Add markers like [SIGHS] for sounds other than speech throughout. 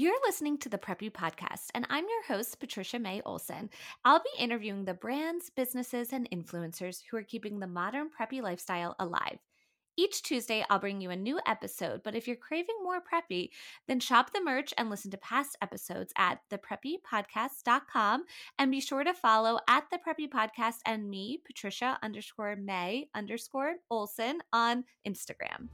You're listening to the Preppy Podcast, and I'm your host, Patricia May Olson. I'll be interviewing the brands, businesses, and influencers who are keeping the modern preppy lifestyle alive. Each Tuesday, I'll bring you a new episode, but if you're craving more preppy, then shop the merch and listen to past episodes at thepreppypodcast.com. And be sure to follow at the Preppy Podcast and me, Patricia underscore May underscore Olson on Instagram.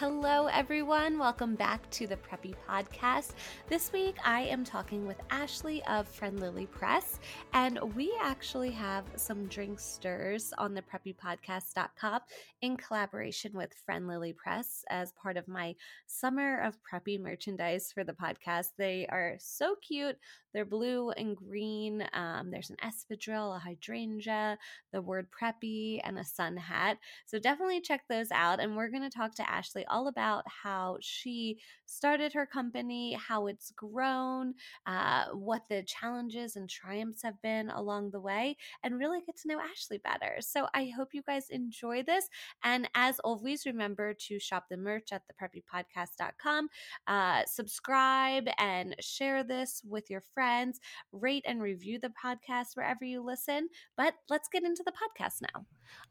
Hello, everyone. Welcome back to the Preppy Podcast. This week, I am talking with Ashley of Friendlily Press, and we actually have some drink stirs on the preppypodcast.com in collaboration with Friendlily Press as part of my summer of preppy merchandise for the podcast. They are so cute. They're blue and green. Um, there's an espadrille, a hydrangea, the word preppy, and a sun hat. So definitely check those out. And we're going to talk to Ashley all about how she started her company, how it's grown, uh, what the challenges and triumphs have been along the way, and really get to know Ashley better. So I hope you guys enjoy this. And as always, remember to shop the merch at thepreppypodcast.com, uh, subscribe and share this with your friends friends, rate and review the podcast wherever you listen. But let's get into the podcast now.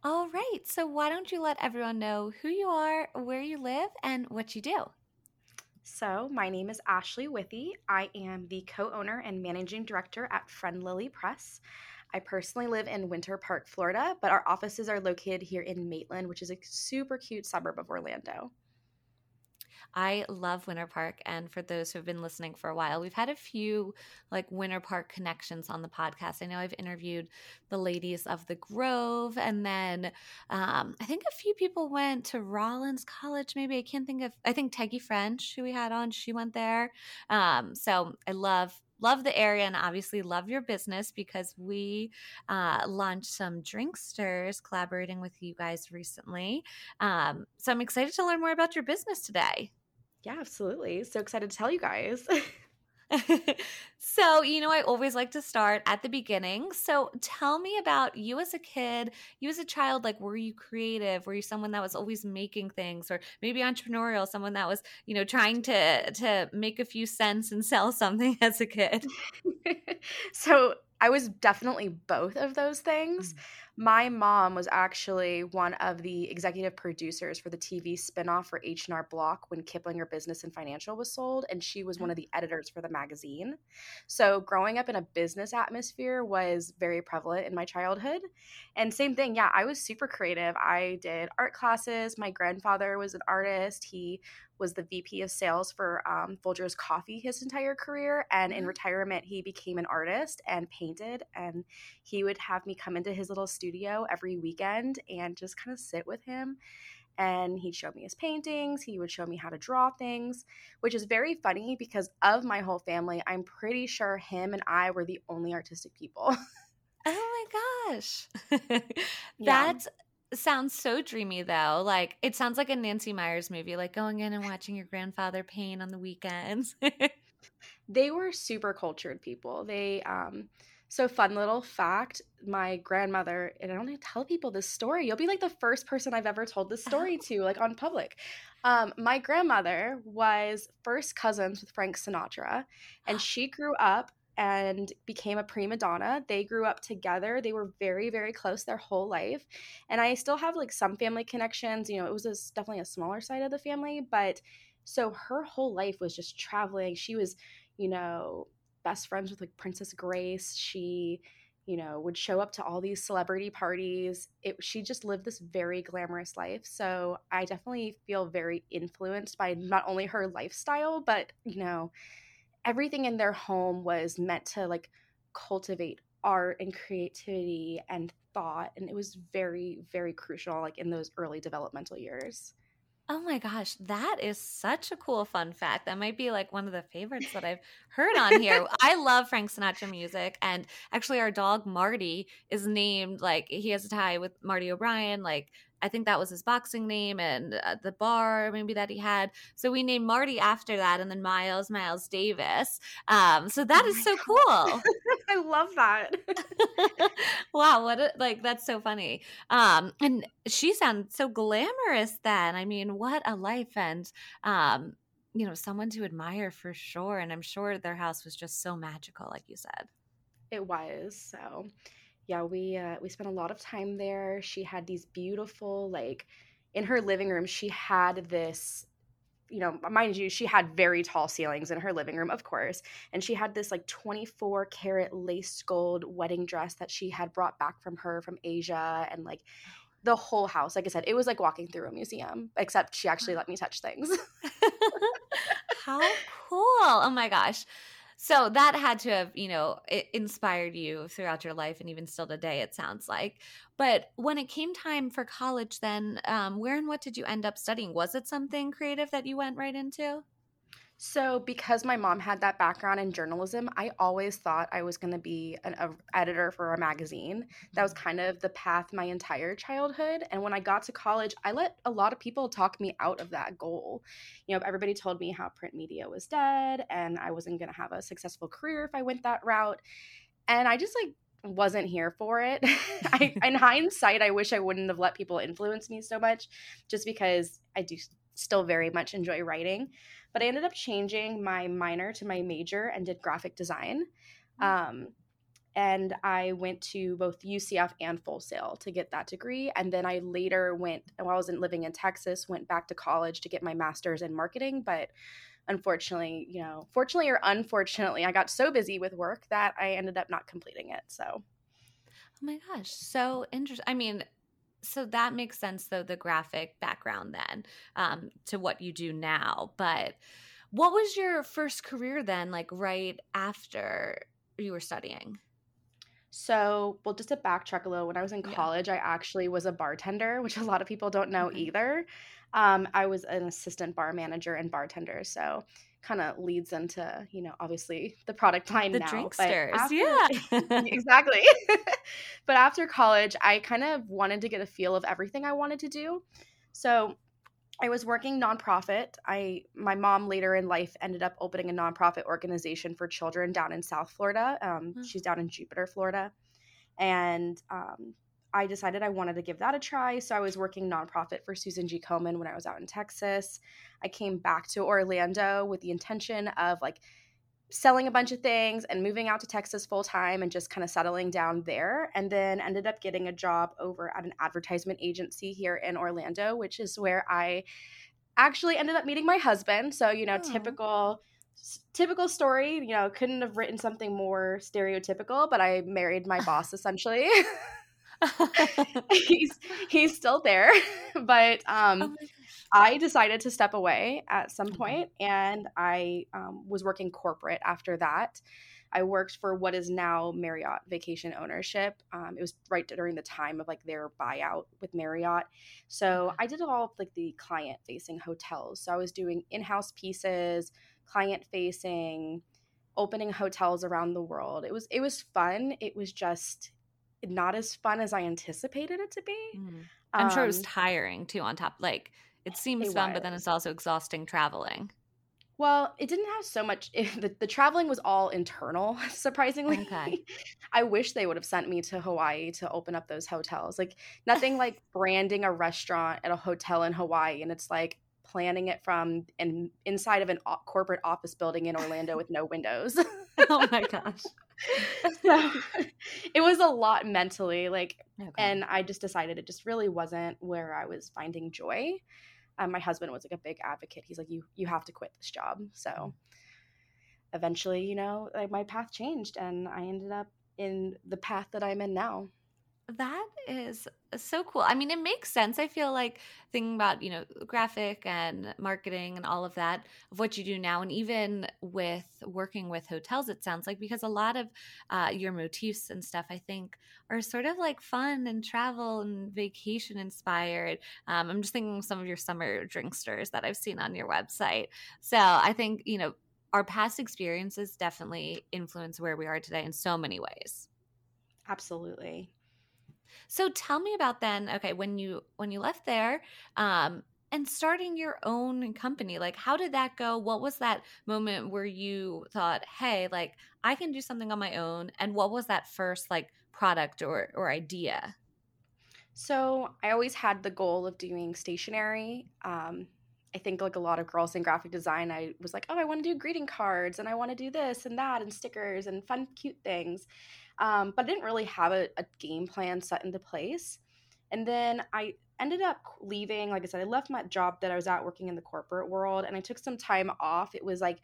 All right. So, why don't you let everyone know who you are, where you live, and what you do? So, my name is Ashley Withy. I am the co owner and managing director at Friendlily Press. I personally live in Winter Park, Florida, but our offices are located here in Maitland, which is a super cute suburb of Orlando. I love Winter Park. And for those who have been listening for a while, we've had a few like Winter Park connections on the podcast. I know I've interviewed the ladies of the Grove, and then um, I think a few people went to Rollins College, maybe. I can't think of, I think Teggy French, who we had on, she went there. Um, so I love love the area and obviously love your business because we uh, launched some drinksters collaborating with you guys recently. Um, so I'm excited to learn more about your business today. Yeah, absolutely. So excited to tell you guys. [LAUGHS] [LAUGHS] so, you know, I always like to start at the beginning. So, tell me about you as a kid, you as a child. Like, were you creative? Were you someone that was always making things, or maybe entrepreneurial? Someone that was, you know, trying to to make a few cents and [LAUGHS] sell something as a kid. so, I was definitely both of those things. Mm-hmm my mom was actually one of the executive producers for the TV spinoff for H&R Block when Kiplinger Business and Financial was sold and she was mm-hmm. one of the editors for the magazine. So growing up in a business atmosphere was very prevalent in my childhood. And same thing, yeah, I was super creative. I did art classes. My grandfather was an artist. He was the VP of sales for um, Folgers Coffee his entire career. And in mm-hmm. retirement, he became an artist and painted. And he would have me come into his little studio every weekend and just kind of sit with him. And he'd show me his paintings. He would show me how to draw things, which is very funny because of my whole family, I'm pretty sure him and I were the only artistic people. Oh my gosh. [LAUGHS] That's sounds so dreamy though. Like it sounds like a Nancy Meyers movie, like going in and watching your grandfather paint on the weekends. [LAUGHS] they were super cultured people. They um so fun little fact, my grandmother, and I don't need to tell people this story. You'll be like the first person I've ever told this story to, like on public. Um, my grandmother was first cousins with Frank Sinatra, and [GASPS] she grew up and became a prima donna. They grew up together. They were very, very close their whole life. And I still have like some family connections. You know, it was a, definitely a smaller side of the family, but so her whole life was just traveling. She was, you know, best friends with like Princess Grace. She, you know, would show up to all these celebrity parties. It she just lived this very glamorous life. So I definitely feel very influenced by not only her lifestyle, but you know, everything in their home was meant to like cultivate art and creativity and thought and it was very very crucial like in those early developmental years Oh my gosh, that is such a cool fun fact. That might be like one of the favorites that I've heard on here. [LAUGHS] I love Frank Sinatra music and actually our dog Marty is named like he has a tie with Marty O'Brien like I think that was his boxing name and uh, the bar maybe that he had. So we named Marty after that, and then Miles, Miles Davis. Um, so that oh is so God. [LAUGHS] cool. [LAUGHS] I love that. [LAUGHS] wow, what a, like that's so funny. Um, and she sounds so glamorous. Then I mean, what a life and um, you know, someone to admire for sure. And I'm sure their house was just so magical, like you said. It was so yeah, we uh, we spent a lot of time there. She had these beautiful like in her living room. She had this you know, mind you, she had very tall ceilings in her living room, of course. And she had this like 24 karat lace gold wedding dress that she had brought back from her from Asia. And like the whole house, like I said, it was like walking through a museum, except she actually let me touch things. [LAUGHS] How cool. Oh my gosh. So that had to have, you know, inspired you throughout your life and even still today, it sounds like. But when it came time for college, then um, where and what did you end up studying? Was it something creative that you went right into? So, because my mom had that background in journalism, I always thought I was going to be an a, editor for a magazine. That was mm-hmm. kind of the path my entire childhood. And when I got to college, I let a lot of people talk me out of that goal. You know, everybody told me how print media was dead and I wasn't going to have a successful career if I went that route. And I just like wasn't here for it. [LAUGHS] I, [LAUGHS] in hindsight, I wish I wouldn't have let people influence me so much just because I do still very much enjoy writing. But I ended up changing my minor to my major and did graphic design. Mm. Um, and I went to both UCF and Full Sail to get that degree. And then I later went, while I wasn't living in Texas, went back to college to get my master's in marketing. But unfortunately, you know, fortunately or unfortunately, I got so busy with work that I ended up not completing it. So, oh my gosh, so interesting. I mean, so that makes sense though the graphic background then um, to what you do now but what was your first career then like right after you were studying? So well just to backtrack a little when i was in college yeah. i actually was a bartender which a lot of people don't know either. Um, i was an assistant bar manager and bartender so kind of leads into you know obviously the product line the now drinksters after, yeah. [LAUGHS] exactly. [LAUGHS] But after college i kind of wanted to get a feel of everything i wanted to do. So i was working nonprofit. I my mom later in life ended up opening a nonprofit organization for children down in south florida. Um, mm. she's down in jupiter florida. And um, I decided I wanted to give that a try. So I was working nonprofit for Susan G. Komen when I was out in Texas. I came back to Orlando with the intention of like selling a bunch of things and moving out to Texas full time and just kind of settling down there. And then ended up getting a job over at an advertisement agency here in Orlando, which is where I actually ended up meeting my husband. So, you know, oh. typical typical story you know couldn't have written something more stereotypical but i married my boss essentially [LAUGHS] [LAUGHS] he's he's still there, [LAUGHS] but um, oh I decided to step away at some point, and I um, was working corporate after that. I worked for what is now Marriott Vacation Ownership. Um, it was right during the time of like their buyout with Marriott. So I did all of like the client facing hotels. So I was doing in house pieces, client facing, opening hotels around the world. It was it was fun. It was just not as fun as I anticipated it to be. Mm. I'm um, sure it was um, tiring too. On top, like it seems it fun, was. but then it's also exhausting traveling. Well, it didn't have so much. [LAUGHS] The, the traveling was all internal, [LAUGHS] surprisingly. Okay. [LAUGHS] I wish they would have sent me to Hawaii to open up those hotels. Like nothing like branding a restaurant at a hotel in Hawaii, and it's like planning it from an inside of an o- corporate office building in Orlando with no windows. oh my gosh. [LAUGHS] so it was a lot mentally like okay. and i just decided it just really wasn't where i was finding joy um, my husband was like a big advocate he's like you you have to quit this job so mm. eventually you know like my path changed and i ended up in the path that i'm in now that is so cool. I mean, it makes sense. I feel like thinking about, you know, graphic and marketing and all of that of what you do now, and even with working with hotels, it sounds like because a lot of uh, your motifs and stuff, I think, are sort of like fun and travel and vacation inspired. Um, I'm just thinking some of your summer drinksters that I've seen on your website. So I think, you know, our past experiences definitely influence where we are today in so many ways. Absolutely. So tell me about then, okay, when you when you left there, um, and starting your own company like how did that go? What was that moment where you thought hey like i can do something on my own and what was that first like product or or idea? So i always had the goal of doing stationery um, i think like a lot of girls in graphic design i was like oh i want to do greeting cards and i want to do this and that and stickers and fun cute things um, but i didn't really have a, a game plan set into place and then I ended up leaving. Like I said, I left my job that I was at working in the corporate world and I took some time off. It was like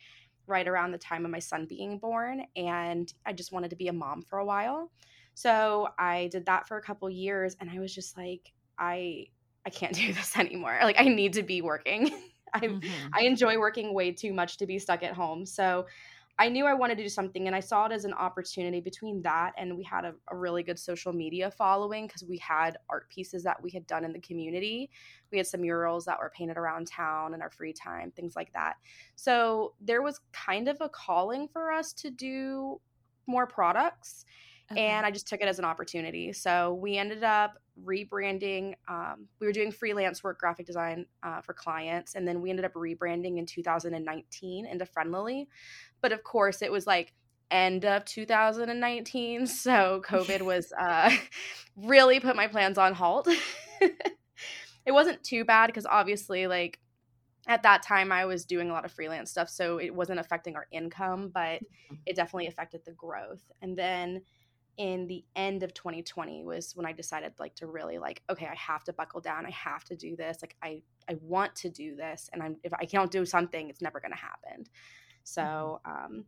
right around the time of my son being born and I just wanted to be a mom for a while. So I did that for a couple years and I was just like I I can't [LAUGHS] do this anymore. Like I need to be working. [LAUGHS] I mm-hmm. I enjoy working way too much to be stuck at home. So I knew I wanted to do something and I saw it as an opportunity between that and we had a, a really good social media following because we had art pieces that we had done in the community. We had some murals that were painted around town in our free time, things like that. So there was kind of a calling for us to do more products. Okay. And I just took it as an opportunity. So we ended up rebranding. Um, we were doing freelance work, graphic design uh, for clients, and then we ended up rebranding in 2019 into Friendlily. But of course, it was like end of 2019, so COVID [LAUGHS] was uh, [LAUGHS] really put my plans on halt. [LAUGHS] it wasn't too bad because obviously, like at that time, I was doing a lot of freelance stuff, so it wasn't affecting our income, but mm-hmm. it definitely affected the growth. And then in the end of 2020 was when I decided like to really like okay I have to buckle down I have to do this like I I want to do this and I'm if I can't do something it's never going to happen so mm-hmm. um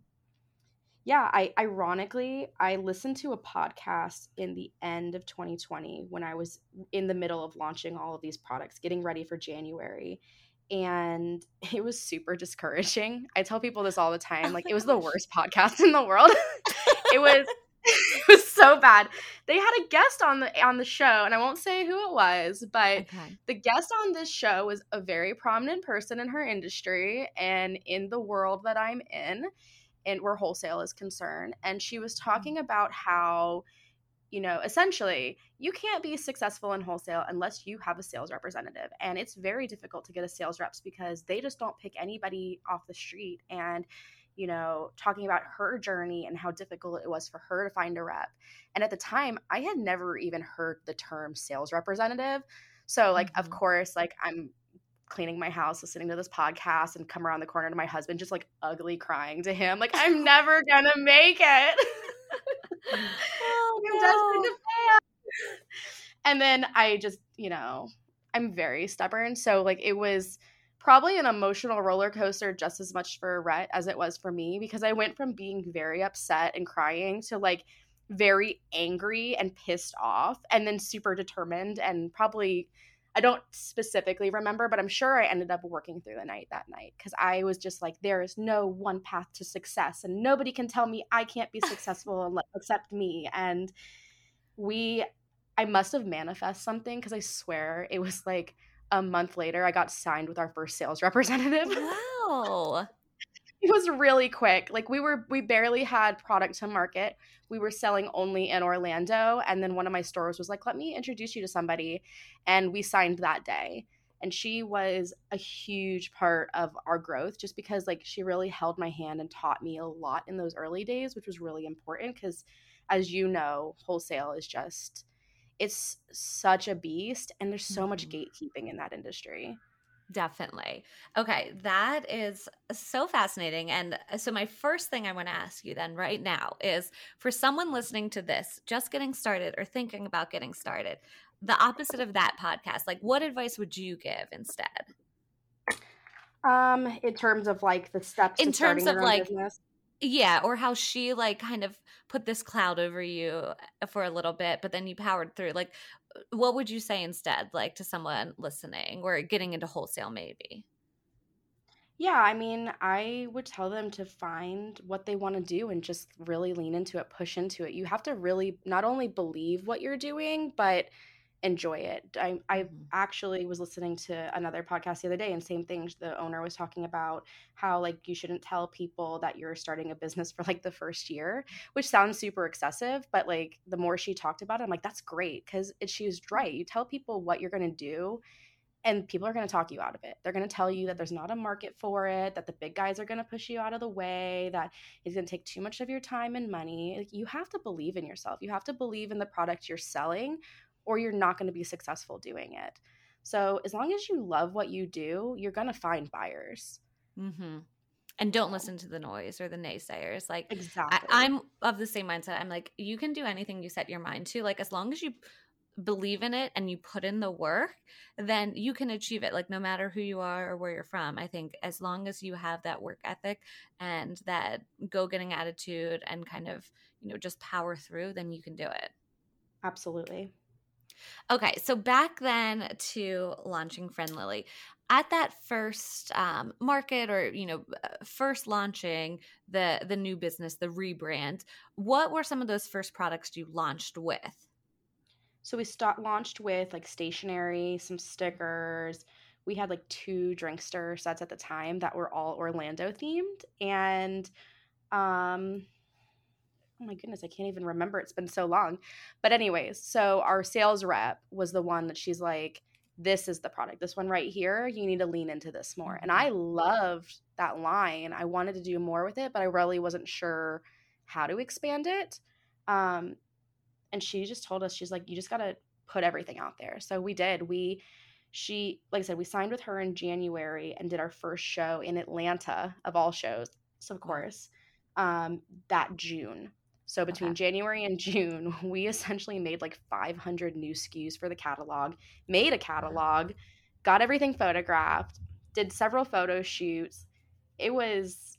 yeah I ironically I listened to a podcast in the end of 2020 when I was in the middle of launching all of these products getting ready for January and [LAUGHS] it was super discouraging. I tell people this all the [LAUGHS] time like it was the worst podcast in the world. [LAUGHS] it was [LAUGHS] it was so bad. They had a guest on the on the show, and I won't say who it was, but okay. the guest on this show was a very prominent person in her industry and in the world that I'm in, and where wholesale is concerned. And she was mm-hmm. talking about how, you know, essentially you can't be successful in wholesale unless you have a sales representative, and it's very difficult to get a sales reps because they just don't pick anybody off the street and you know, talking about her journey and how difficult it was for her to find a rep. And at the time, I had never even heard the term sales representative. So, like, mm-hmm. of course, like I'm cleaning my house, listening to this podcast, and come around the corner to my husband, just like ugly crying to him, like, I'm [LAUGHS] never gonna make it. [LAUGHS] oh, I'm destined to fail. And then I just, you know, I'm very stubborn. So, like, it was probably an emotional roller coaster just as much for Rhett as it was for me because I went from being very upset and crying to like very angry and pissed off and then super determined and probably I don't specifically remember, but I'm sure I ended up working through the night that night because I was just like, there is no one path to success, and nobody can tell me I can't be [SIGHS] successful except me. And we, I must have manifest something because I swear it was like a month later, I got signed with our first sales representative. [LAUGHS] Wow. it was really quick. Like we were we barely had product to market. We were selling only in Orlando and then one of my stores was like, "Let me introduce you to somebody." And we signed that day. And she was a huge part of our growth just because like she really held my hand and taught me a lot in those early days, which was really important cuz as you know, wholesale is just it's such a beast and there's so mm-hmm. much gatekeeping in that industry. Definitely. Okay, that is so fascinating. And uh, so, my first thing I want to ask you then, right now, is for someone listening to this, just getting started or thinking about getting started, the opposite of that podcast, like what advice would you give instead? Um, in terms of like the steps in terms of like business? Yeah or how she like kind of put this cloud over you uh, for a little bit but then you powered through like uh, what would you say instead like to someone listening or getting into wholesale maybe? Yeah i mean i would tell them to find what they want to do and just really lean into it push into it. You have to really not only believe what you're doing but enjoy it. I, I Mhm. actually was listening to another podcast the other day, and same thing. The owner was talking about how like you shouldn't tell people that you're starting a business for like the first year, which sounds super excessive. But like the more she talked about it, I'm like, that's great because she was right. You tell people what you're gonna do, and people are going to talk you out of it. They're going to tell you that there's not a market for it, that the big guys are going to push you out of the way, that it's going to take too much of your time and money. Like, you have to believe in yourself. You have to believe in the product you're selling, or you're not going to be successful doing it. So, as long as you love what you do, you're going to find buyers. Mm-hmm. And don't listen to the noise or the naysayers. Like, Exactly. I, I'm of the same mindset. I'm like, you can do anything you set your mind to. Like, as long as you believe in it and you put in the work, then you can achieve it. Like, no matter who you are or where you're from, I think as long as you have that work ethic and that go getting attitude and kind of, you know, just power through, then you can do it. Absolutely. Okay, so back then to launching Friendlily. At that first um, market, or you know, uh, first launching the the new business, the rebrand, what were some of those first products you launched with? So we start launched with like stationery, some stickers. We had like two drinkster sets at the time that were all Orlando themed, and um, oh my goodness, I can't even remember. It's been so long. But anyways, so our sales rep was the one that she's like, "This is the product. This one right here. You need to lean into this more." And I loved that line. I wanted to do more with it, but I really wasn't sure how to expand it. Um, and she just told us she's like you just got to put everything out there so we did we she like i said we signed with her in january and did our first show in atlanta of all shows so of course um that june so between Okay. january and [LAUGHS] june we essentially made like 500 new skus for the catalog made a mm-hmm. catalog got everything photographed did several photo shoots. It was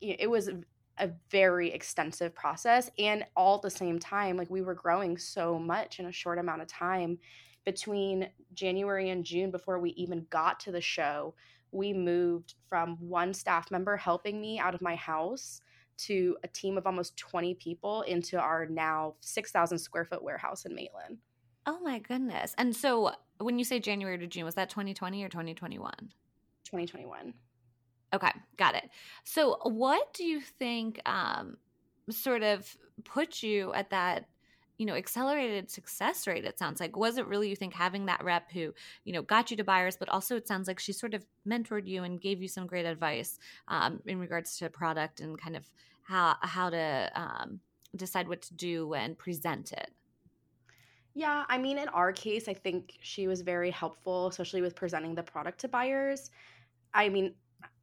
it was a very extensive process and all at the same time like we were growing so much in a short amount of time. Between January and June before we even got to the show we moved from one staff member helping me out of my house to a team of almost 20 people into our now 6,000 square foot warehouse in Maitland. Oh my goodness! And so, when you say January to June, was that 2020 or 2021? 2021. Okay, got it. So, what do you think um, sort of put you at that, you know, accelerated success rate? It sounds like was it really you think having that rep who, you know, got you to buyers, but also it sounds like she sort of mentored you and gave you some great advice um, in regards to product and kind of how how to um, decide what to do and present it. Yeah, I mean, in our case, I think she was very helpful, especially with presenting the product to buyers. I mean,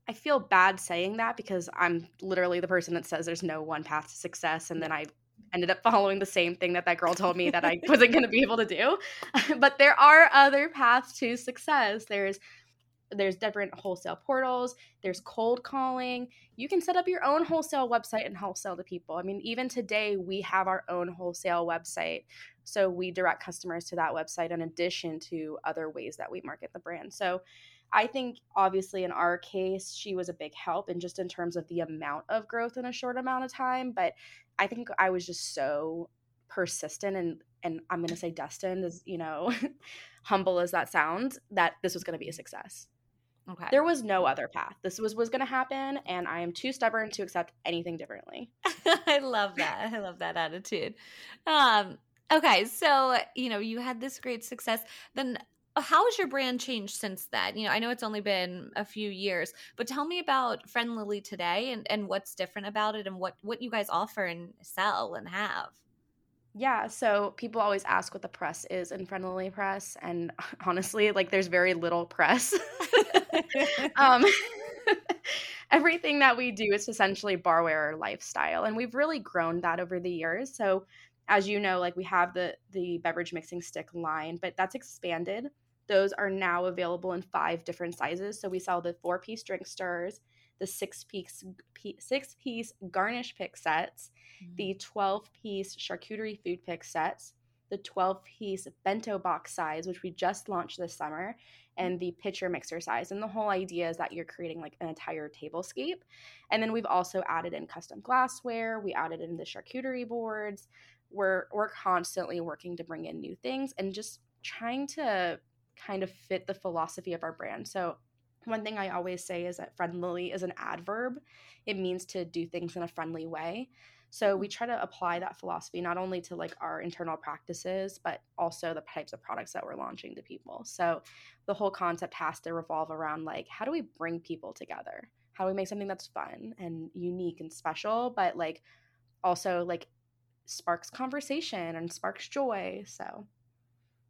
I feel bad saying that because I'm literally the person that says there's no one path to success. And then I ended up following the same thing that that girl told me that I [LAUGHS] wasn't going to be able to do. [LAUGHS] but there are other paths to success. There's there's different wholesale portals. There's cold calling. You can set up your own wholesale website and wholesale to people. I mean even today we have our own wholesale website. So we direct customers to that website in addition to other ways that we market the brand. So i think obviously in our case she was a big help and just in terms of the amount of growth in a short amount of time. But i think i was just so persistent and and i'm going to say destined as you know [LAUGHS] humble as that sounds that this was going to be a success Okay. there was no other path. This was was going to happen, and I am too stubborn to accept anything differently. [LAUGHS] I love that. I love that attitude. Um, okay, so you know, you had this great success. Then how has your brand changed since then? You know, I know it's only been a few years, but tell me about Friendlily today and, and what's different about it and what, what you guys offer and sell and have. Yeah, so people always ask what the press is in Friendlily Press, and [LAUGHS] honestly, like there's very little press. [LAUGHS] um, [LAUGHS] everything that we do is essentially barware lifestyle, and we've really grown that over the years. So, as you know, like we have the the beverage mixing stick line, but that's expanded. Those are now available in five different sizes. So we sell the four piece drink stirs, the six piece six piece garnish pick sets, the mm. 12 piece charcuterie food pick sets, the 12 piece bento box size, which we just launched this summer, and the pitcher mixer size. And the whole idea is that you're creating like an entire tablescape. And then we've also added in custom glassware, we added in the charcuterie boards. We're we're constantly working to bring in new things and just trying to kind of fit the philosophy of our brand. So one thing I always say is that friendly is an adverb. It means to do things in a friendly way. So we try to apply that philosophy not only to like our internal practices, but also the types of products that we're launching to people. So the whole concept has to revolve around like how do we bring people together? How do we make something that's fun and unique and special, but like also like sparks conversation and sparks joy. So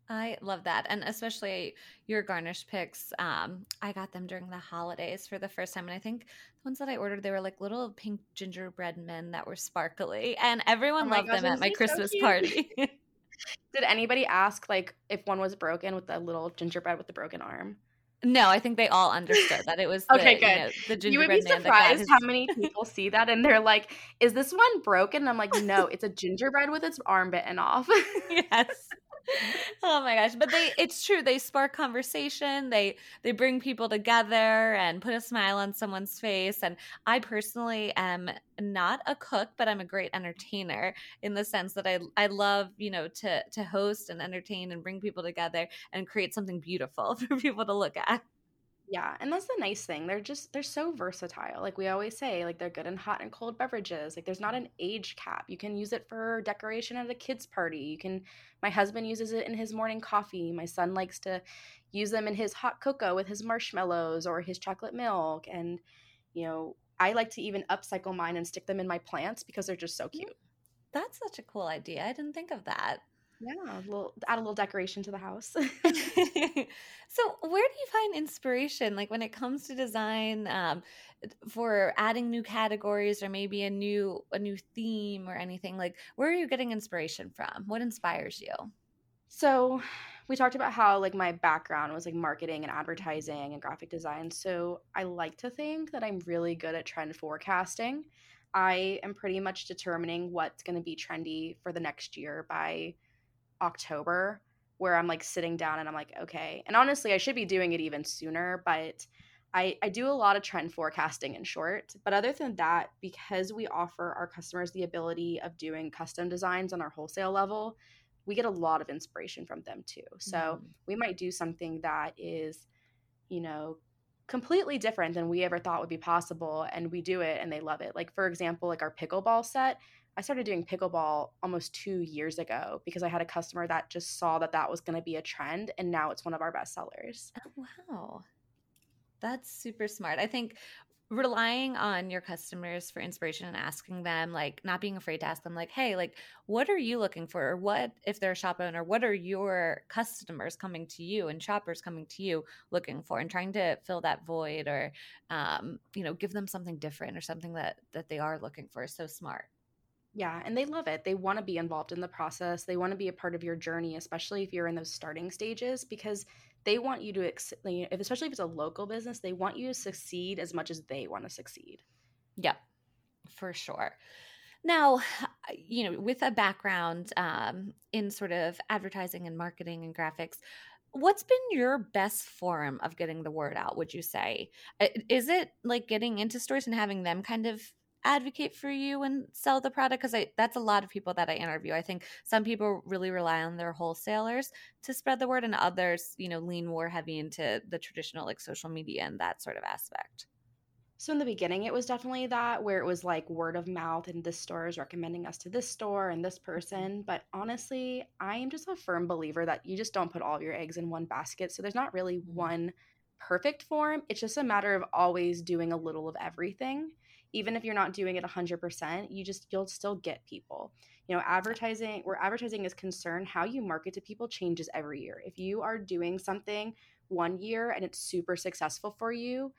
I love that. And especially your garnish picks. Um, I got them during the holidays for the first time. And I think the ones that I ordered, they were like little pink gingerbread men that were sparkly. And everyone oh loved gosh, them at my Christmas so [LAUGHS] party. [LAUGHS] Did anybody ask like if one was broken with the little gingerbread with the broken arm? No, I think they all understood that it was [LAUGHS] the, okay. Good. You, know, the gingerbread you would be surprised his... how many people see that and they're like, "Is this one broken?" And I'm like, "No, it's a gingerbread with its arm bitten off." yes [LAUGHS] oh my gosh but they it's true they spark conversation they they bring people together and put a smile on someone's face and i personally am not a cook but i'm a great entertainer in the sense that i i love you know to to host and entertain and bring people together and create something beautiful [LAUGHS] for people to look at yeah, and that's the nice thing. They're just they're so versatile. Like we always say, like they're good in hot and cold beverages. Like there's not an age cap. You can use it for decoration at a kids party. You can my husband uses it in his morning coffee. My son likes to use them in his hot cocoa with his marshmallows or his chocolate milk and you know, I like to even upcycle mine and stick them in my plants because they're just so cute. That's such a cool idea. I didn't think of that. Yeah, a little add a little decoration to the house. [LAUGHS] [LAUGHS] so, where do you find inspiration, like when it comes to design, um, for adding new categories or maybe a new a new theme or anything? Like, where are you getting inspiration from? What inspires you? So, we talked about how like my background was like marketing and advertising and graphic design. So, I like to think that I'm really good at trend forecasting. I am pretty much determining what's going to be trendy for the next year by October where I'm like sitting down and I'm like, okay. And honestly, I should be doing it even sooner, but I, I do a lot of trend forecasting in short. But other than that, because we offer our customers the ability of doing custom designs on our wholesale level, we get a lot of inspiration from them too. So mm. we might do something that is, you know, completely different than we ever thought would be possible and we do it and they love it. Like for example, like our pickleball set, I started doing pickleball almost two years ago because I had a customer that just saw that that was going to be a trend, and now it's one of our best sellers. Oh, wow. That's super smart. I think relying on your customers for inspiration and asking them like not being afraid to ask them like hey like what are you looking for or what if they're a shop owner what are your customers coming to you and shoppers coming to you looking for and trying to fill that void or um, you know give them something different or something that that they are looking for so smart yeah, and they love it. They want to be involved in the process. They want to be a part of your journey, especially if you're in those starting stages, because they want you to, especially if it's a local business, they want you to succeed as much as they want to succeed. Yeah, for sure. Now, you know, with a background um, in sort of advertising and marketing and graphics, what's been your best form of getting the word out would you say is it like getting into stores and having them kind of advocate for you and sell the product because that's a lot of people that I interview. I think some people really rely on their wholesalers to spread the word, and others, you know, lean more heavy into the traditional like social media and that sort of aspect. So in the beginning, it was definitely that where it was like word of mouth, and this store is recommending us to this store and this mm-hmm. person. But honestly, I am just a firm believer that you just don't put all of your eggs in one basket. So there's not really mm-hmm. one perfect form. It's just a matter of always doing a little of everything even if you're not doing it 100% you just you'll still get people. You know advertising where advertising is concerned how you market to people changes every year. If you are doing something one year and it's super successful for you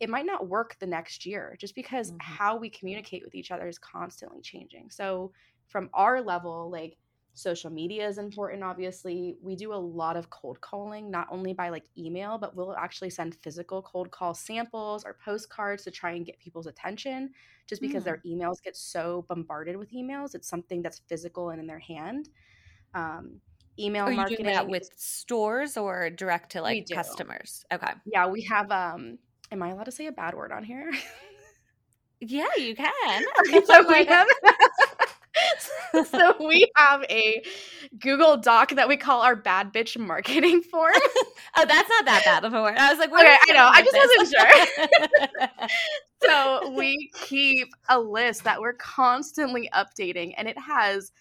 it might not work the next year just because mm-hmm. how we communicate with each other is constantly changing. So from our level like social media is important obviously. We do a lot of cold calling not only by like email but we'll actually send physical cold call samples or postcards to try and get people's attention just because mm. their emails get so bombarded with emails it's something that's physical and in their hand. Um, email Are you marketing doing that with stores or direct to like customers? Okay. Yeah we have um am i allowed to say a bad word on here? Yeah you can. [LAUGHS] [LAUGHS] So we have [LAUGHS] [LAUGHS] so we have a Google Doc that we call our bad bitch marketing [LAUGHS] form. [LAUGHS] oh, that's not that bad of a word. I was like, okay, I know. I just wasn't sure. so we keep a list that we're constantly updating, and it has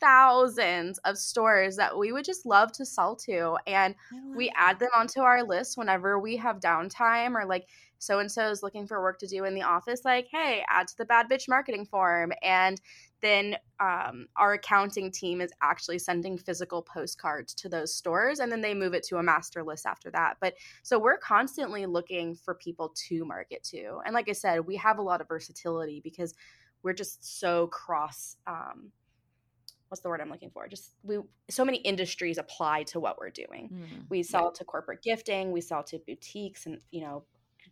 thousands of stores that we would just love to sell to and we add them onto our list whenever we have downtime or like so and so is looking for work to do in the office like hey add to the bad bitch marketing form and then um, our accounting team is actually sending physical postcards to those stores and then they move it to a master list after that but so we're constantly looking for people to market to and like i said we have a lot of versatility because we're just so cross um, what's the word I'm looking for? Just we so many industries apply to what we're doing. Mm, we sell yeah. to corporate gifting, we sell to boutiques and you know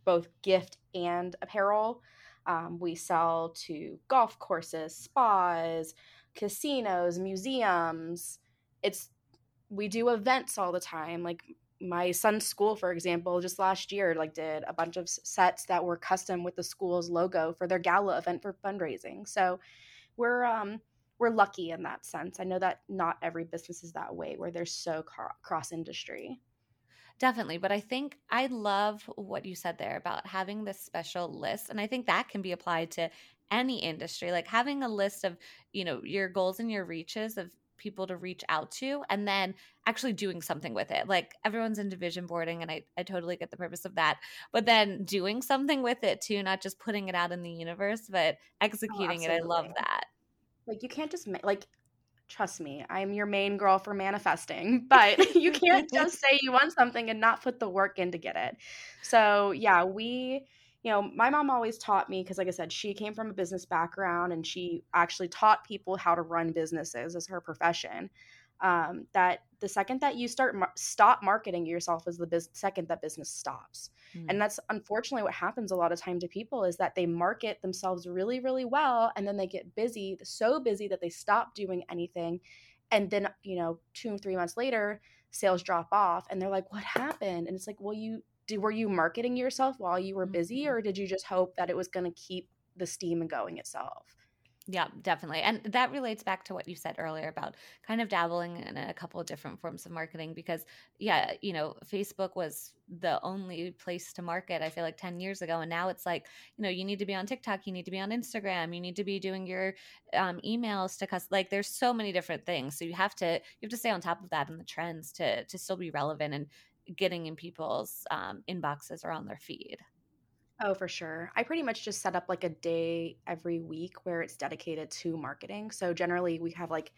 both gift and apparel. Um, we sell to golf courses, spas, casinos, museums. It's we do events all the time. Like my son's school, for example, just last year, like did a bunch of sets that were custom with the school's logo for their gala event for fundraising. So we're um we're lucky in that sense. I know that not every business is that way where they're so cross industry. Definitely. But I think I love what you said there about having this special list. And I think that can be applied to any industry, like having a list of, you know, your goals and your reaches of people to reach out to and then actually doing something with it. Like everyone's into vision boarding and I, I totally get the purpose of that. But then doing something with it too, not just putting it out in the universe, but oh, executing oh, it. I love that. Like you can't just like trust me, I'm your main girl for manifesting, [LAUGHS] but you can't just [LAUGHS] say you want something and not put the work in to get it. So, yeah, we you know, my mom always taught me because like I said, she came from a business background and she actually taught people how to run businesses as her profession um, that the second that you start mar- stop marketing yourself is the biz- second that business stops mm. and that's unfortunately what happens a lot of time to people is that they market themselves really really well and then they get busy so busy that they stop doing anything and then you know two or three months later sales drop off and they're like what happened and it's like well you did were you marketing yourself while you were busy mm-hmm. or did you just hope that it was going to keep the steam going itself yeah, definitely. And that relates back to what you said earlier about kind of dabbling in a couple of different forms of marketing because, yeah, you know, Facebook was the only place to market, I feel like 10 years ago. And now it's like, you know, you need to be on TikTok, you need to be on Instagram, you need to be doing your um, emails to cus like there's so many different things. So you have to, you have to stay on top of that and the trends to, to still be relevant and getting in people's um, inboxes or on their feed. Oh, for sure. I pretty much just set up like a day every week where it's dedicated to marketing. So generally we have like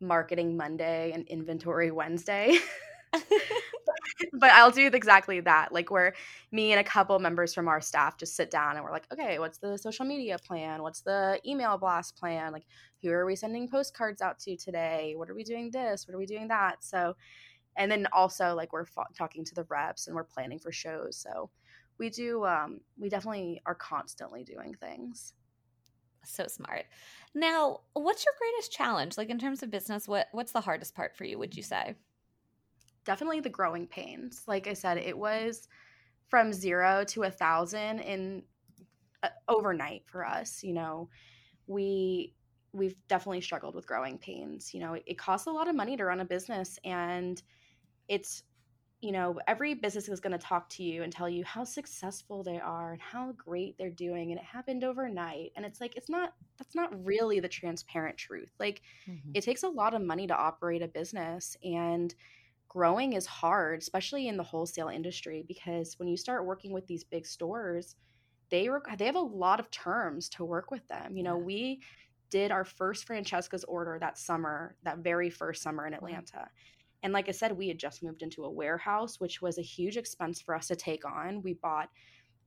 marketing Monday and inventory Wednesday. [LAUGHS] [LAUGHS] but I'll do exactly that. Like where me and a couple members from our staff just sit down and we're like, okay, what's the social media plan? What's the email blast plan? Like who are we sending postcards out to today? What are we doing this? What are we doing that? So and then also like we're talking to the reps and we're planning for shows. So we do um we definitely are constantly doing things. So smart. Now what's your greatest challenge? Like in terms of business what what's the hardest part for you would you say? Definitely the growing pains. Like i said it was from zero to a thousand in uh, overnight for us you know? We we've definitely struggled with growing pains you know? It, it costs a lot of money to run a business and it's you know, every business is going to talk to you and tell you how successful they are and how great they're doing. And it happened overnight. And it's like, it's not, that's not really the transparent truth. Like, mm-hmm. it takes a lot of money to operate a business. And growing is hard, especially in the wholesale industry, because when you start working with these big stores, they, rec- they have a lot of terms to work with them. You know, we did our first Francesca's order that summer, that very first summer in Atlanta. And like I said, we had just moved into a warehouse, which was a huge expense for us to take on. We bought,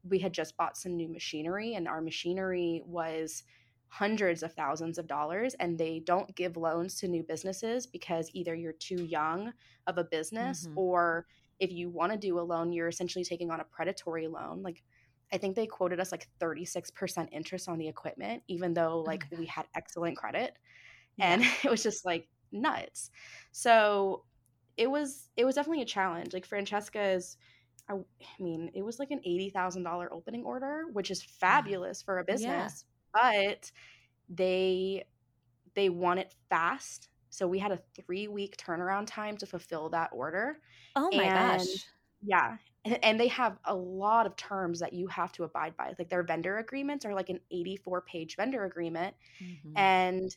we had just bought some new machinery, and our machinery was hundreds of thousands of dollars. And they don't give loans to new businesses because either you're too young of a business, mm-hmm. or if you want to do a loan, you're essentially taking on a predatory loan. Like, I think they quoted us like 36% interest on the equipment, even though like oh we had excellent credit. Yeah. And [LAUGHS] it was just like nuts. So it was it was definitely a challenge. Like Francesca's I, I mean, it was like an eighty thousand dollar opening order, which is fabulous for a business. Yeah. But they they want it fast. So we had a three week turnaround time to fulfill that order. Oh my And- gosh. Yeah. And and they have a lot of terms that you have to abide by. Like their vendor agreements are like an 84 page vendor agreement. Mhm. And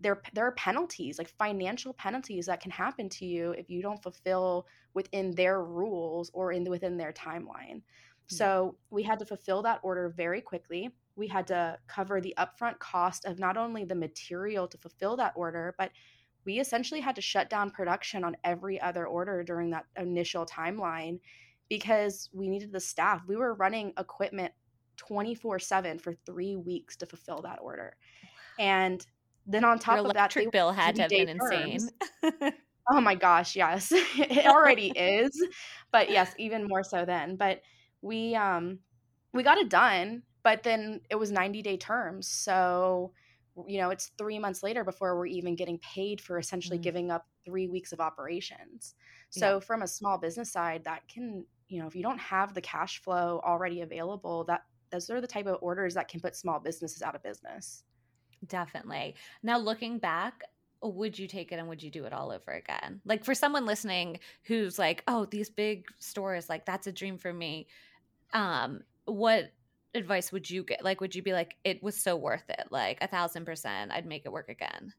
there, there are penalties, like financial penalties that can happen to you if you don't fulfill within their rules or in within their timeline. Yeah. So we had to fulfill that order very quickly. We had to cover the upfront cost of not only the material to fulfill that order, but we essentially had to shut down production on every other order during that initial timeline because we needed the staff. We were running equipment 24 7 for three weeks to fulfill that order. And then on top Your of that, electric bill had to have 30-day been insane. Oh my gosh, yes. [LAUGHS] it already [LAUGHS] is, but yes, even more so then. But we um we got it done, but then it was 90-day terms. So, you know, it's 3 months later before we're even getting paid for essentially Mm. giving up 3 weeks of operations. Yeah. So, from a small business side, that can, you know, if you don't have the cash flow already available, that those are the type of orders that can put small businesses out of business. Definitely. Now, looking back, would you take it and would you do it all over again? Like for someone listening who's like, "Oh, these big stores, like that's a dream for me." Um, what advice would you get? Like, would you be like, "It was so worth it, like a thousand percent, I'd make it work again"?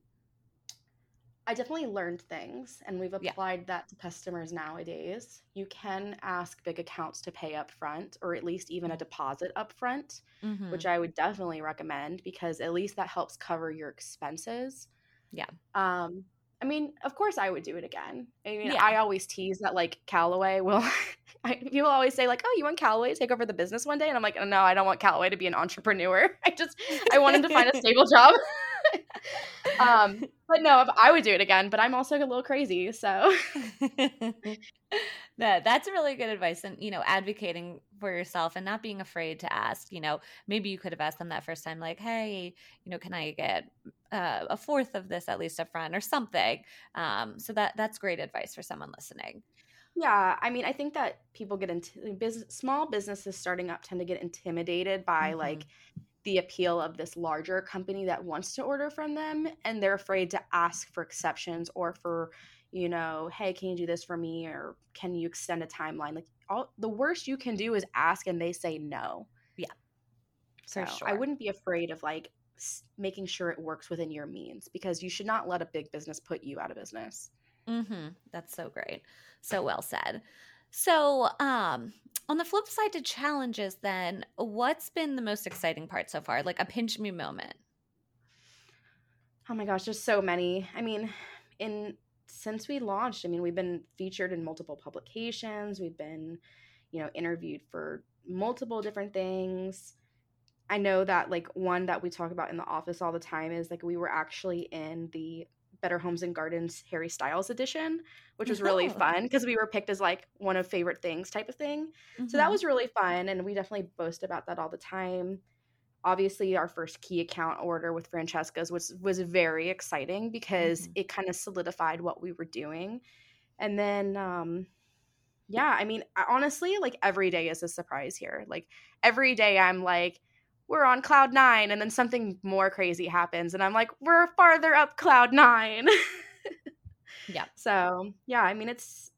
I definitely learned things, and we've Yeah. applied that to customers nowadays. You can ask big accounts to pay up front, or at least even a deposit up front, Mm-hmm. which I would definitely recommend because at least that helps cover your expenses. Yeah. Um, I mean, of course, I would do it again. I mean, Yeah. I always tease that like Callaway will. [LAUGHS] I, people always say like, "Oh, you want Callaway to take over the business one day?" And I'm like, "No, I don't want Callaway to be an entrepreneur. [LAUGHS] I just I want him to find a [LAUGHS] stable job." Um, but no, I would do it again. But I'm also a little crazy, so [LAUGHS] that that's really good advice and you know advocating for yourself and not being afraid to ask you know maybe you could have asked them that first time like hey you know can i get uh, a fourth of this at least up front or something um so that that's great advice for someone listening yeah. I mean, I think that people get into business, small businesses starting up tend to get intimidated by Mhm. like the appeal of this larger company that wants to order from them, and they're afraid to ask for exceptions or for you know, hey, can you do this for me, or can you extend a timeline? Like, all the worst you can do is ask, and they say no. Yeah, So for I wouldn't be afraid of like making sure it works within your means because you should not let a big business put you out of business. Mm-hmm. That's so great. So well said. So, um, on the flip side to challenges, then, what's been the most exciting part so far? Like a pinch me moment. Oh my gosh, there's so many. I mean, in since we launched, I mean, we've been featured in multiple publications. We've been, you know, interviewed for multiple different things. I know that like one that we talk about in the office all the time is like we were actually in the Better Homes and Gardens Harry Styles edition, which was really Oh. fun because we were picked as like one of favorite things type of thing. So that Mhm. was really fun, and we definitely boast about that all the time. Obviously, our first key account order with Francesca's was was very exciting because Mhm. it kind of solidified what we were doing. And then, um, yeah, I mean, I- honestly, like every day is a surprise here. Like every day, I'm like, we're on cloud nine, and then something more crazy happens, and I'm like, we're farther up cloud nine. [LAUGHS] Yeah. So yeah, I mean, it's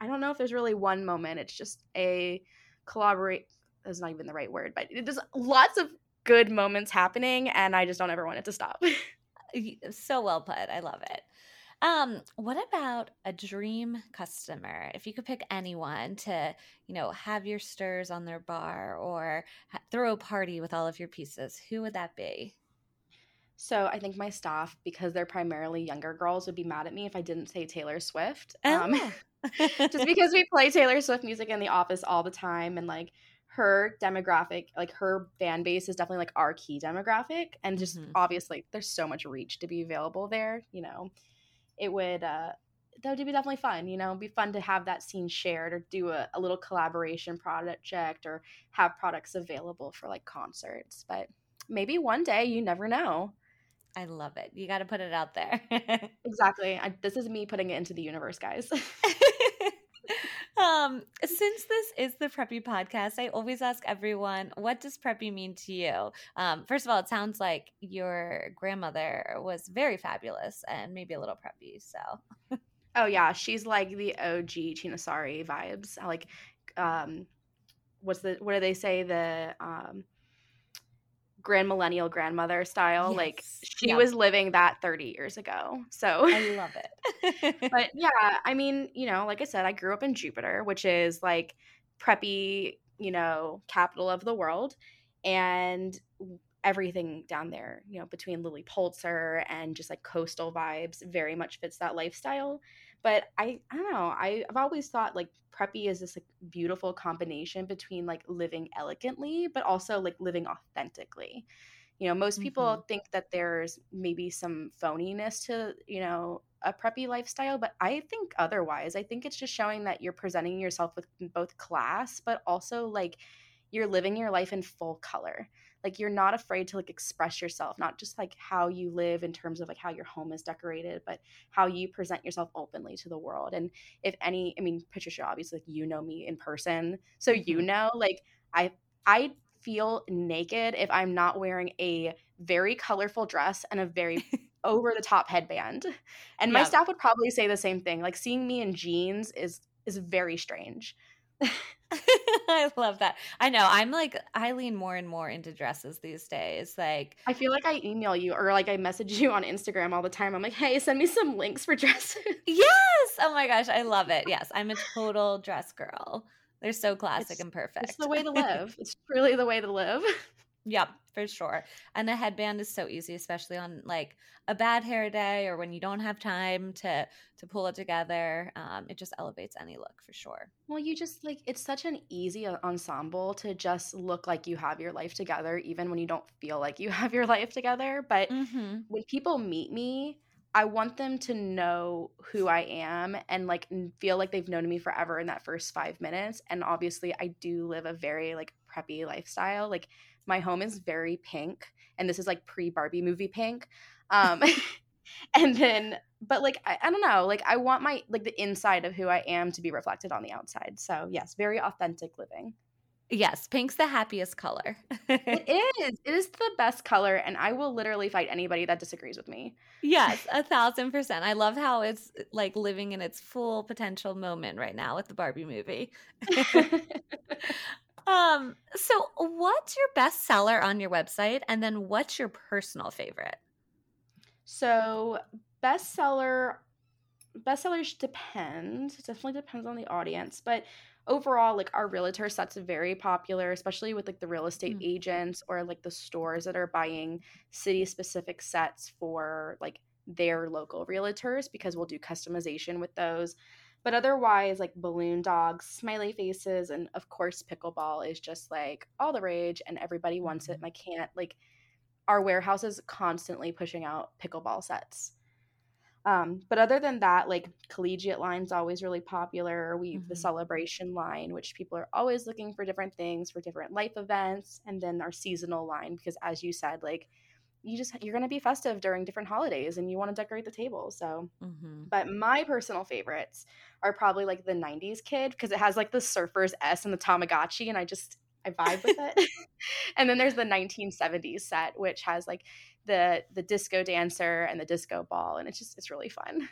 I don't know if there's really one moment. It's just a collaborate. That's not even the right word, but there's lots of good moments happening, and I just don't ever want it to stop. [LAUGHS] So well put. I love it. Um, what about a dream customer? If you could pick anyone to, you know, have your stirs on their bar or ha- throw a party with all of your pieces, who would that be? so I think my staff, because they're primarily younger girls, would be mad at me if I didn't say Taylor Swift. Um, Oh. [LAUGHS] just because we play Taylor Swift music in the office all the time and like her demographic, like her fan base is definitely like our key demographic and just Mhm. obviously there's so much reach to be available there, you know. It would uh that would be definitely fun, you know, It'd be fun to have that scene shared or do a, a little collaboration project or have products available for like concerts. But maybe one day you never know. I love it. You got to put it out there. [LAUGHS] Exactly. I, this is me putting it into the universe, guys. [LAUGHS] um, since this is the preppy podcast, I always ask everyone, what does preppy mean to you? Um, first of all, it sounds like your grandmother was very fabulous and maybe a little preppy. So, oh yeah, she's like the OG Tina Chinasari vibes. Like, um, what's the what do they say the um grand millennial grandmother style. Yes. Like she yep. was living that 30 years ago. So I love it. [LAUGHS] but yeah, I mean, you know, like I said, I grew up in Jupiter, which is like preppy, you know, capital of the world. And everything down there, you know, between Lilly Pulitzer and just like coastal vibes very much fits that lifestyle. But I I don't know, I, I've always thought like preppy is this like beautiful combination between like living elegantly but also like living authentically. You know most people mm-hmm. think that there's maybe some phoniness to you know a preppy lifestyle but i think otherwise. I think it's just showing that you're presenting yourself with both class but also like you're living your life in full color like you're not afraid to like express yourself not just like how you live in terms of like how your home is decorated but how you present yourself openly to the world. And if any i mean patricia obviously like you know me in person so you mm-hmm. know like i i feel naked if i'm not wearing a very colorful dress and a very [LAUGHS] over the top headband. And my staff would probably say the same thing like seeing me in jeans is is very strange [LAUGHS] I love that. I know. I'm like I lean more and more into dresses these days. Like I feel like I email you or like I message you on Instagram all the time. I'm like, "Hey, send me some links for [LAUGHS] dresses." Yes. Oh my gosh, I love it. Yes, I'm a total dress girl. They're so classic it's, and perfect. It's the way to [LAUGHS] live. it's truly the way to live. Yep, for sure. And a headband is so easy, especially on like a bad hair day or when you don't have time to to pull it together. Um, it just elevates any look for sure. Well, you just like it's such an easy ensemble to just look like you have your life together, even when you don't feel like you [LAUGHS] have your life together. But mm-hmm. when people meet me, I want them to know who I am and like feel like they've known me forever in that first five minutes. And obviously, I do live a very like preppy lifestyle. Like my home is very pink, and this is like pre Barbie movie pink. Um, [LAUGHS] and then, but like I, I don't know, like I want my like the inside of who I am to be reflected on the outside. So yes, very authentic living. Yes, pink's the happiest color. it [LAUGHS] is. It is the best color, and I will literally fight anybody that disagrees with me. Yes, a thousand percent. I love how it's like living in its full potential moment right now with the Barbie movie. [LAUGHS] Um, so what's your best seller on your website? And then what's your personal favorite? So bestseller bestsellers depend. It definitely depends on the audience. But overall, like our realtor sets are very popular, especially with like the real estate mm-hmm. agents or like the stores that are buying city specific sets for like their local realtors because we'll do customization with those. But otherwise, like balloon dogs, smiley faces, and of course, pickleball is just like all the rage and everybody wants it. And I can't, like, our warehouse is constantly pushing out pickleball sets. Um, but other than that, like collegiate line's always really popular. We mm-hmm. the celebration line, which people are always looking for different things for different life events, and then our seasonal line, because as you said, like you just you're going to be festive during different holidays and you want to decorate the table so mm-hmm. but my personal favorites are probably like the 90s kid because it has like the surfers s and the tamagotchi and i just i vibe with it [LAUGHS] [LAUGHS] and then there's the 1970s set which has like the the disco dancer and the disco ball and it's just it's really fun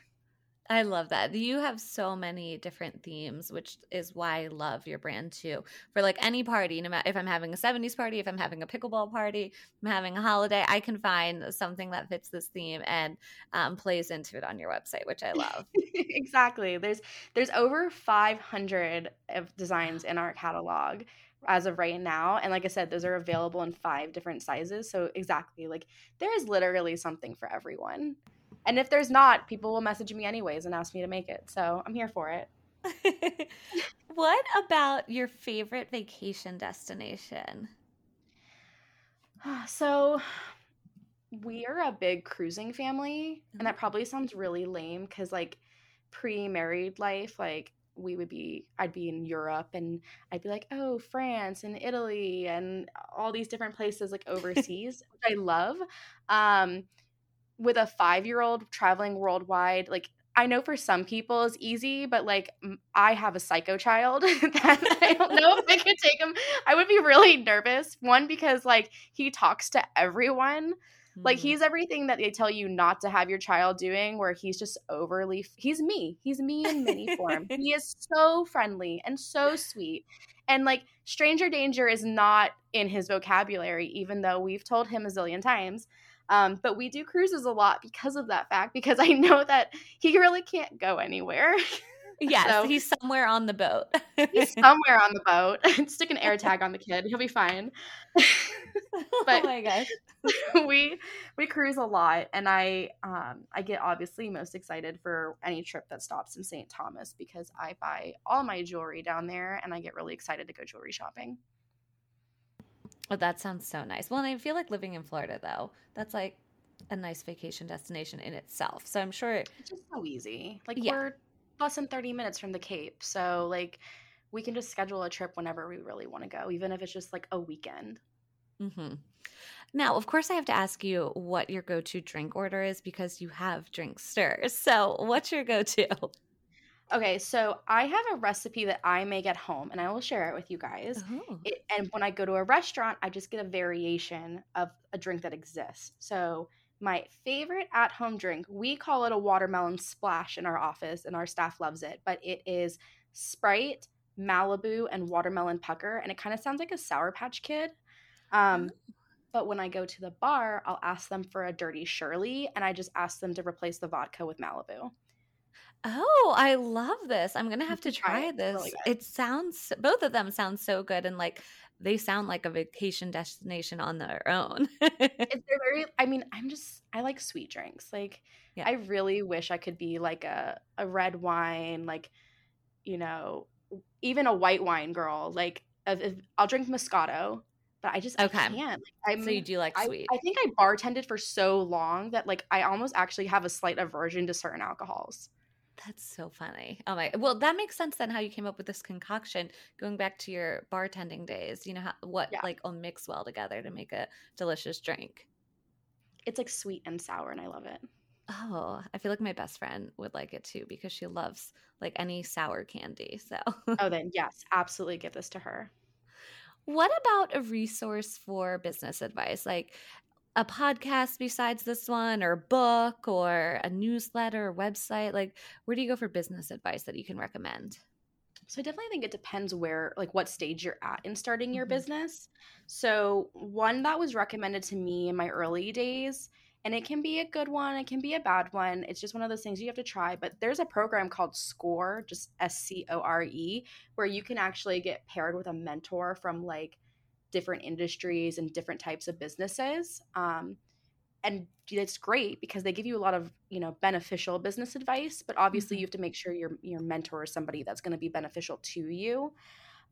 I love that. You have so many different themes, which is why I love your brand too. For like any party, no matter if I'm having a 70s party, if I'm having a pickleball party, I'm having a holiday, I can find something that fits this theme and um, plays into it on your website, which I love. [LAUGHS] exactly. There's there's over 500 of designs in our catalog as of right now and like i said those are available in five different sizes so exactly like there is literally something for everyone and if there's not, people will message me anyways and ask me to make it. So I'm here for it. [LAUGHS] what about your favorite vacation destination? [SIGHS] So we are a big cruising family, and that mm-hmm. probably sounds really lame because, like, pre married life, like, we would be, I'd be in Europe and I'd be like, oh, France and Italy and all these different places, like [LAUGHS] overseas, which I love. Um, with a five year old traveling worldwide, like I know for some people it's easy, but like I have a psycho child [LAUGHS] that I don't know if I could take him. I would be really nervous. One because like he talks to everyone. Mm-hmm. Like he's everything that they tell you not to have your child doing where he's just overly he's me. He's me in mini form. [LAUGHS] he is so friendly and so sweet. And like stranger danger is not in his vocabulary even though we've told him a zillion times. Um, but we do cruises a lot because of that fact, because [LAUGHS] I know that he really can't go anywhere. [LAUGHS] Yes, so, he's somewhere on the boat. he's [LAUGHS] somewhere on the boat. Stick an air tag on the kid; he'll be fine. but oh my gosh, we we cruise a lot, and I um I get obviously most excited for any trip that stops in St. Thomas because I buy all my jewelry down there, and I get really excited to go jewelry shopping. Oh, that sounds so nice. Well, and I feel like living in Florida though, that's like a nice vacation destination in itself. So I'm sure it's just so easy. Like yeah. we're less than 30 minutes from the Cape. So like we can just schedule a trip whenever we really want to go, even if it's just like a weekend. Mm-hmm. Now, of course, I have to ask you what your go to drink order is because you have drink Drinksters. So, what's your go to? Okay, so I have a recipe that I make at home and I will share it with you guys. Oh. It, and when I go to a restaurant, I just get a variation of a drink that exists. So, my favorite at home drink, we call it a watermelon splash in our office and our staff loves it, but it is Sprite, Malibu, and watermelon pucker. And it kind of sounds like a Sour Patch Kid. Um, oh. But when I go to the bar, I'll ask them for a dirty Shirley and I just ask them to replace the vodka with Malibu. Oh, I love this. I'm gonna have to [LAUGHS] try this. Really it sounds both of them sound so good and like they sound like a vacation destination on their own. it's very I mean, I'm just I like sweet drinks. Like yeah. I really wish I could be like a a red wine, like you know, even a white wine girl. Like I'll drink Moscato, but I just okay. I can't. Like, so you do like sweet? I, I think I bartended for so long that like I almost actually have a slight aversion to certain alcohols. That's so funny. Oh my. Well, that makes sense then how you came up with this concoction going back to your bartending days. You know how what yeah. like will mix well together to make a delicious drink. It's like sweet and sour and I love it. Oh, I feel like my best friend would like it too because she loves like any sour candy. So Oh, then [LAUGHS] yes, absolutely give this to her. What about a resource for business advice? Like a podcast besides this one or a book or a newsletter or website? Like where do you go for business advice that you can recommend? So i definitely think it depends where like what stage you're at in starting your mm-hmm. business. So one that was recommended to me in my early days and it can be a good one it can be a bad one it's just one of those things you have to try but there's a program called score just s-c-o-r-e where you can actually get paired with a mentor from like different industries and different types of businesses. Um, and it's great because they give you a lot of you know beneficial business advice but obviously mm-hmm. you have to make sure your your mentor is somebody that's going to be beneficial to you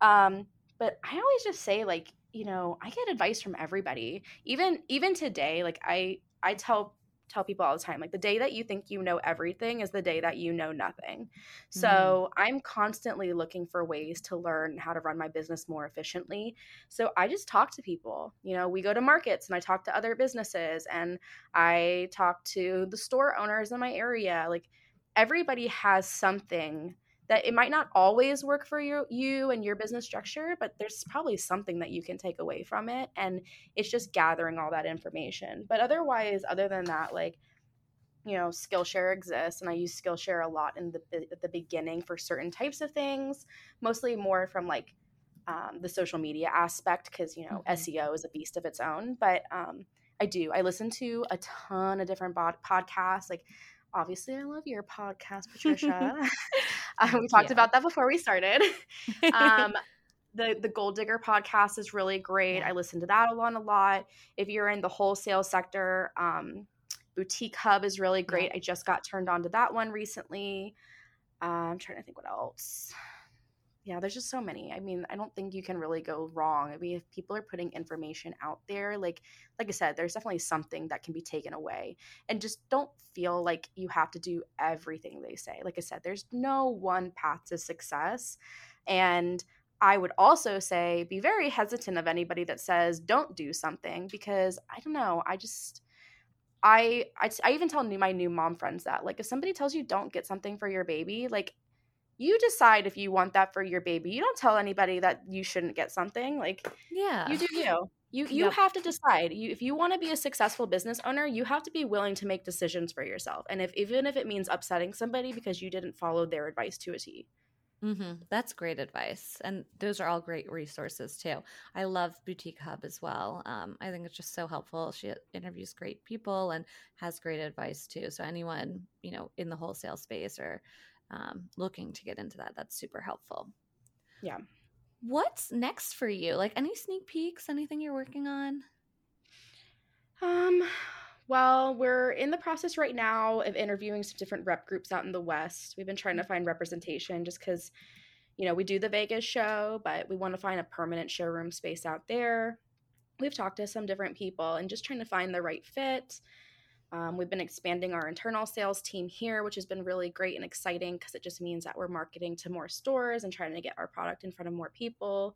um, but i always just say like you know i get advice from everybody even even today like i i tell tell people all the time like the day that you think you know everything is the day that you know nothing. So mm-hmm. I'm constantly looking for ways to learn how to run my business more efficiently. So I just talk to people. You know, we go to markets and I talk to other businesses and I talk to the store owners in my area. Like everybody has something that it might not always work for you, you and your business structure, but there's probably something that you can take away from it. And it's just gathering all that information. But otherwise, other than that, like, you know, Skillshare exists, and I use Skillshare a lot in the at the beginning for certain types of things, mostly more from like um, the social media aspect because you know mm-hmm. SEO is a beast of its own. But um, I do. I listen to a ton of different bod- podcasts, like obviously I love your podcast, [LAUGHS] Patricia. [LAUGHS] um, we talked yeah. about that before we started. [LAUGHS] Um, the the Goal Digger podcast is really great. Yeah. I listen to that a lot, a lot. If you're in the wholesale sector, um, Boutique Hub is really great. Yeah. I just got turned on to that one recently. Uh, I'm trying to think what else yeah, there's just so many. I mean, I don't think you can really go wrong. I mean, if people are putting information out there, like like I said, there's definitely something that can be taken away. And just don't feel like you have to do everything they say. Like I said, there's no one path to success. And I would also say be very hesitant of anybody that says don't do something because I don't know, I just I, I I even tell new my new mom friends that like if somebody tells you don't get something for your baby, like you decide if you want that for your baby. You don't tell anybody that you shouldn't get something. Like yeah. You do you. You you yep. have to decide. You if you want to be a successful business owner, you have to be willing to make decisions for yourself. And if even if it means upsetting somebody because you didn't follow their advice to a T. Mm-hmm. That's great advice. And those are all great resources too. I love Boutique Hub as well. Um, I think it's just so helpful. She interviews great people and has great advice too. So, anyone, you know, in the wholesale space or um, looking to get into that, that's super helpful. Yeah. What's next for you? Like any sneak peeks, anything you're working on? Um, well, we're in the process right now of interviewing some different rep groups out in the West. We've been trying to find representation just because, you know, we do the Vegas show, but we want to find a permanent showroom space out there. We've talked to some different people and just trying to find the right fit. Um, we've been expanding our internal sales team here, which has been really great and exciting because it just means that we're marketing to more stores and trying to get our product in front of more people.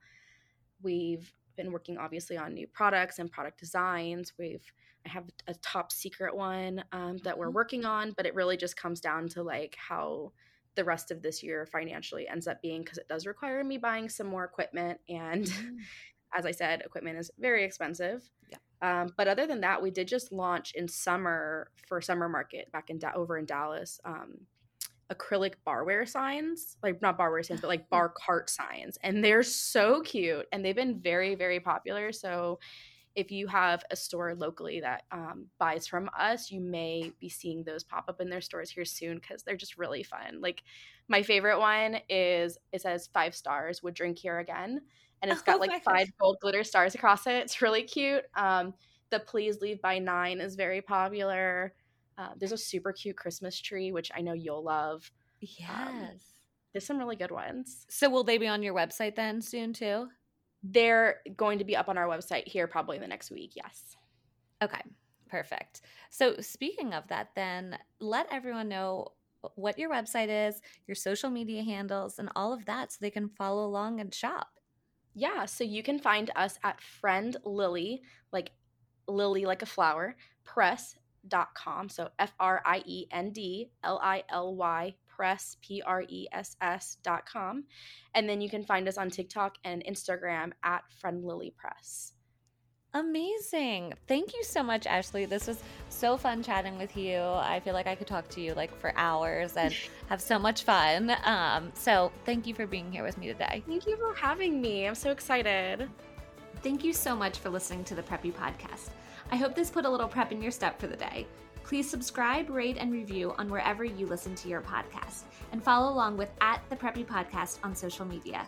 We've been working obviously on new products and product designs. We've I have a top secret one um, that we're mm-hmm. working on, but it really just comes down to like how the rest of this year financially ends up being because it does require me buying some more equipment and mm. [LAUGHS] as I said, equipment is very expensive. Yeah. Um, but other than that, we did just launch in summer for summer market back in da- over in Dallas. Um, acrylic barware signs, like not barware signs, but like [LAUGHS] bar cart signs, and they're so cute, and they've been very very popular. So if you have a store locally that um, buys from us, you may be seeing those pop up in their stores here soon because they're just really fun. Like my favorite one is it says five stars would drink here again, and it's [LAUGHS] got oh like five gold glitter stars across it. It's really cute. Um, the please leave by nine is very popular. Uh, there's a super cute Christmas tree, which I know you'll love. Um, yes. Um, there's some really good ones. So will they be on your website then soon too? They're going to be up on our website here probably in the next week. Yes. Okay. Perfect. So speaking of that, then let everyone know what your website is, your social media handles, and all of that so they can follow along and shop. Yeah, so you can find us at Friend Lily, like lily like a flower, press.com. So F R I E N D L I L Y press, P R E S S dot com. And then you can find us on TikTok and Instagram at Friendlily Press. Amazing. Thank you so much, Ashley. This was so fun chatting with you. I feel like I could talk to you like for hours and [LAUGHS] have so much fun. Um, so thank you for being here with me today. Thank you for having me. I'm so excited. Thank you so much for listening to the Preppy Podcast. I hope this put a little prep in your step for the day. Please subscribe, rate, and review on wherever you listen to your podcast, and follow along with at the Preppy Podcast on social media.